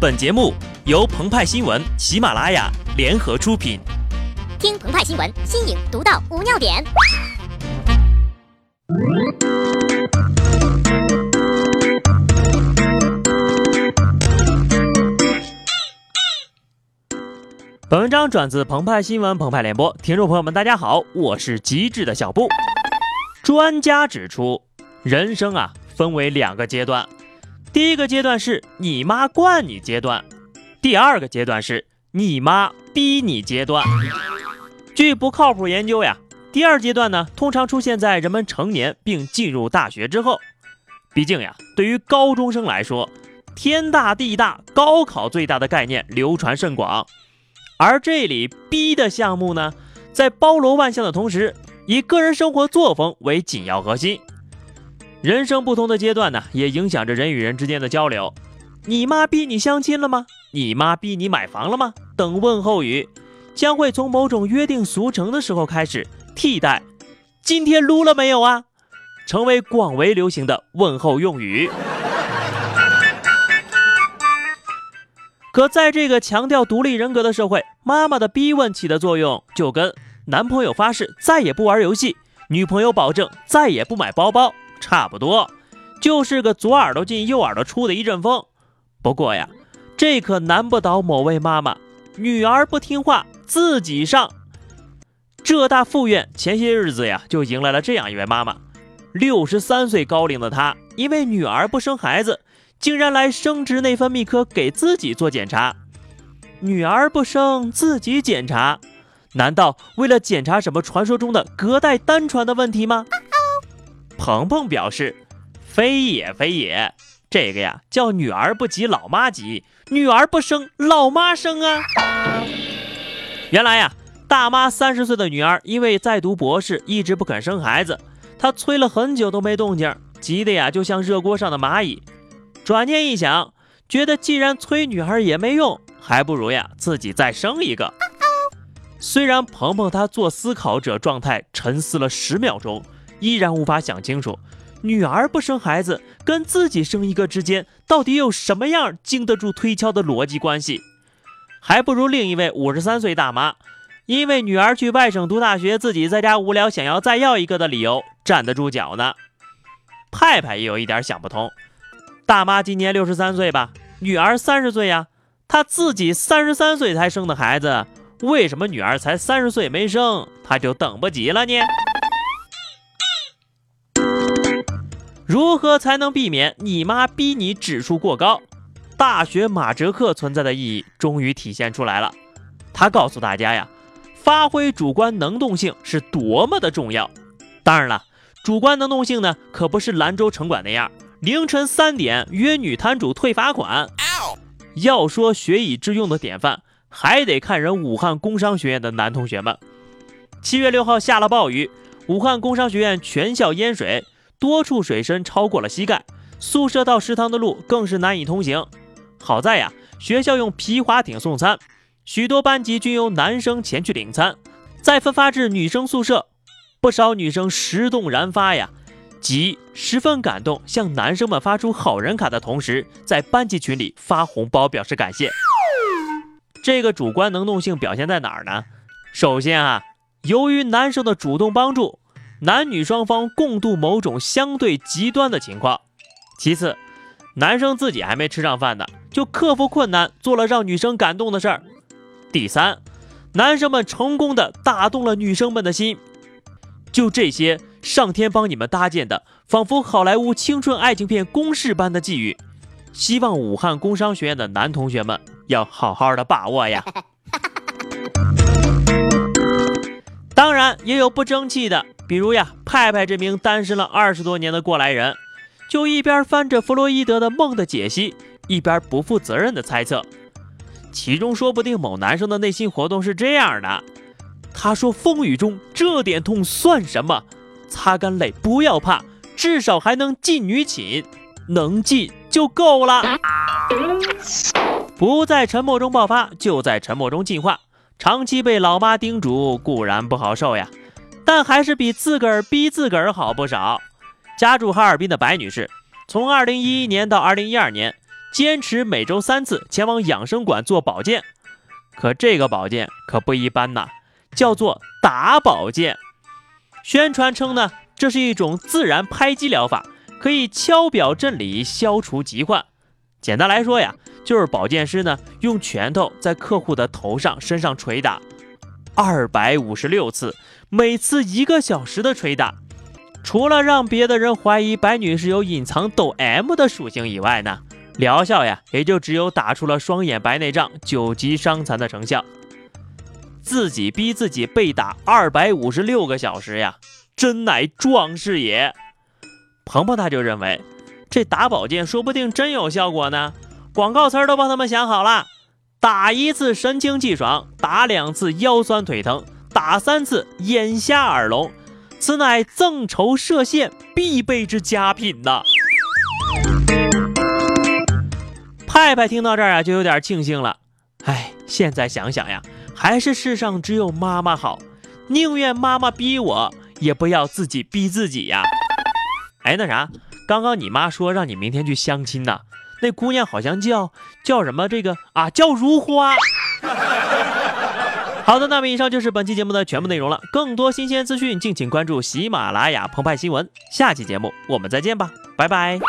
本节目由澎湃新闻、喜马拉雅联合出品。听澎湃新闻，新颖独到，无尿点。本文章转自澎湃新闻澎湃联播，听众朋友们，大家好，我是机智的小布。专家指出，人生啊分为两个阶段。第一个阶段是你妈惯你阶段，第二个阶段是你妈逼你阶段。据不靠谱研究呀，第二阶段呢，通常出现在人们成年并进入大学之后。毕竟呀，对于高中生来说，天大地大，高考最大的概念流传甚广。而这里逼的项目呢，在包罗万象的同时，以个人生活作风为紧要核心。人生不同的阶段呢，也影响着人与人之间的交流。你妈逼你相亲了吗？你妈逼你买房了吗？等问候语将会从某种约定俗成的时候开始替代。今天撸了没有啊？成为广为流行的问候用语。可在这个强调独立人格的社会，妈妈的逼问起的作用，就跟男朋友发誓再也不玩游戏，女朋友保证再也不买包包。差不多，就是个左耳朵进右耳朵出的一阵风。不过呀，这可难不倒某位妈妈，女儿不听话，自己上。浙大附院前些日子呀，就迎来了这样一位妈妈，六十三岁高龄的她，因为女儿不生孩子，竟然来生殖内分泌科给自己做检查。女儿不生，自己检查，难道为了检查什么传说中的隔代单传的问题吗？鹏鹏表示：“非也非也，这个呀叫女儿不急老妈急，女儿不生老妈生啊。”原来呀，大妈三十岁的女儿因为在读博士，一直不肯生孩子，她催了很久都没动静，急得呀就像热锅上的蚂蚁。转念一想，觉得既然催女儿也没用，还不如呀自己再生一个。虽然鹏鹏他做思考者状态沉思了十秒钟。依然无法想清楚，女儿不生孩子跟自己生一个之间到底有什么样经得住推敲的逻辑关系？还不如另一位五十三岁大妈，因为女儿去外省读大学，自己在家无聊，想要再要一个的理由站得住脚呢。派派也有一点想不通，大妈今年六十三岁吧，女儿三十岁呀，她自己三十三岁才生的孩子，为什么女儿才三十岁没生，她就等不及了呢？如何才能避免你妈逼你指数过高？大学马哲课存在的意义终于体现出来了。他告诉大家呀，发挥主观能动性是多么的重要。当然了，主观能动性呢，可不是兰州城管那样，凌晨三点约女摊主退罚款。要说学以致用的典范，还得看人武汉工商学院的男同学们。七月六号下了暴雨，武汉工商学院全校淹水。多处水深超过了膝盖，宿舍到食堂的路更是难以通行。好在呀，学校用皮划艇送餐，许多班级均由男生前去领餐，再分发至女生宿舍。不少女生十动燃发呀，即十分感动，向男生们发出好人卡的同时，在班级群里发红包表示感谢。这个主观能动性表现在哪儿呢？首先啊，由于男生的主动帮助。男女双方共度某种相对极端的情况。其次，男生自己还没吃上饭呢，就克服困难做了让女生感动的事儿。第三，男生们成功的打动了女生们的心。就这些，上天帮你们搭建的，仿佛好莱坞青春爱情片公式般的际遇，希望武汉工商学院的男同学们要好好的把握呀。当然，也有不争气的。比如呀，派派这名单身了二十多年的过来人，就一边翻着弗洛伊德的梦的解析，一边不负责任的猜测，其中说不定某男生的内心活动是这样的：他说风雨中这点痛算什么？擦干泪，不要怕，至少还能进女寝，能进就够了。不在沉默中爆发，就在沉默中进化。长期被老妈叮嘱固然不好受呀。但还是比自个儿逼自个儿好不少。家住哈尔滨的白女士，从2011年到2012年，坚持每周三次前往养生馆做保健。可这个保健可不一般呐，叫做打保健。宣传称呢，这是一种自然拍击疗法，可以敲表镇里，消除疾患。简单来说呀，就是保健师呢用拳头在客户的头上、身上捶打，二百五十六次，每次一个小时的捶打。除了让别的人怀疑白女士有隐藏抖 M 的属性以外呢，疗效呀也就只有打出了双眼白内障、九级伤残的成效。自己逼自己被打二百五十六个小时呀，真乃壮士也。鹏鹏他就认为。这打保健说不定真有效果呢，广告词都帮他们想好了：打一次神清气爽，打两次腰酸腿疼，打三次眼瞎耳聋，此乃增稠射线必备之佳品呐！派派听到这儿啊，就有点庆幸了。哎，现在想想呀，还是世上只有妈妈好，宁愿妈妈逼我，也不要自己逼自己呀。哎，那啥。刚刚你妈说让你明天去相亲呢，那姑娘好像叫叫什么这个啊，叫如花。好的，那么以上就是本期节目的全部内容了。更多新鲜资讯，敬请关注喜马拉雅澎湃新闻。下期节目我们再见吧，拜拜。